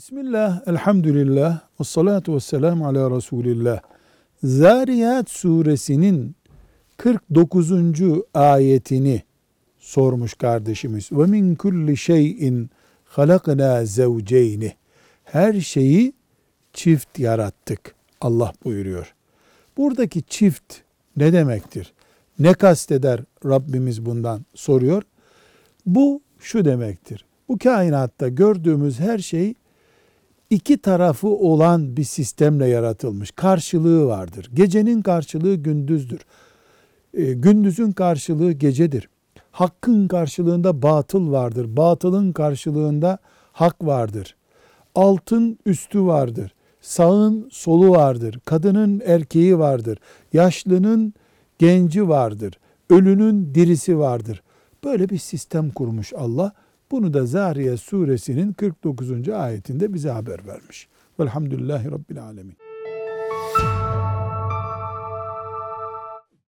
Bismillah, elhamdülillah, ve salatu ve selamu ala Resulillah. Zariyat suresinin 49. ayetini sormuş kardeşimiz. Ve min kulli şeyin halakna zevceyni. Her şeyi çift yarattık. Allah buyuruyor. Buradaki çift ne demektir? Ne kasteder Rabbimiz bundan soruyor. Bu şu demektir. Bu kainatta gördüğümüz her şey iki tarafı olan bir sistemle yaratılmış. Karşılığı vardır. Gecenin karşılığı gündüzdür. E, gündüzün karşılığı gecedir. Hakkın karşılığında batıl vardır. Batılın karşılığında hak vardır. Altın üstü vardır. Sağın solu vardır. Kadının erkeği vardır. Yaşlının genci vardır. Ölünün dirisi vardır. Böyle bir sistem kurmuş Allah. Bunu da Zahriye suresinin 49. ayetinde bize haber vermiş. Velhamdülillahi Rabbil alemin.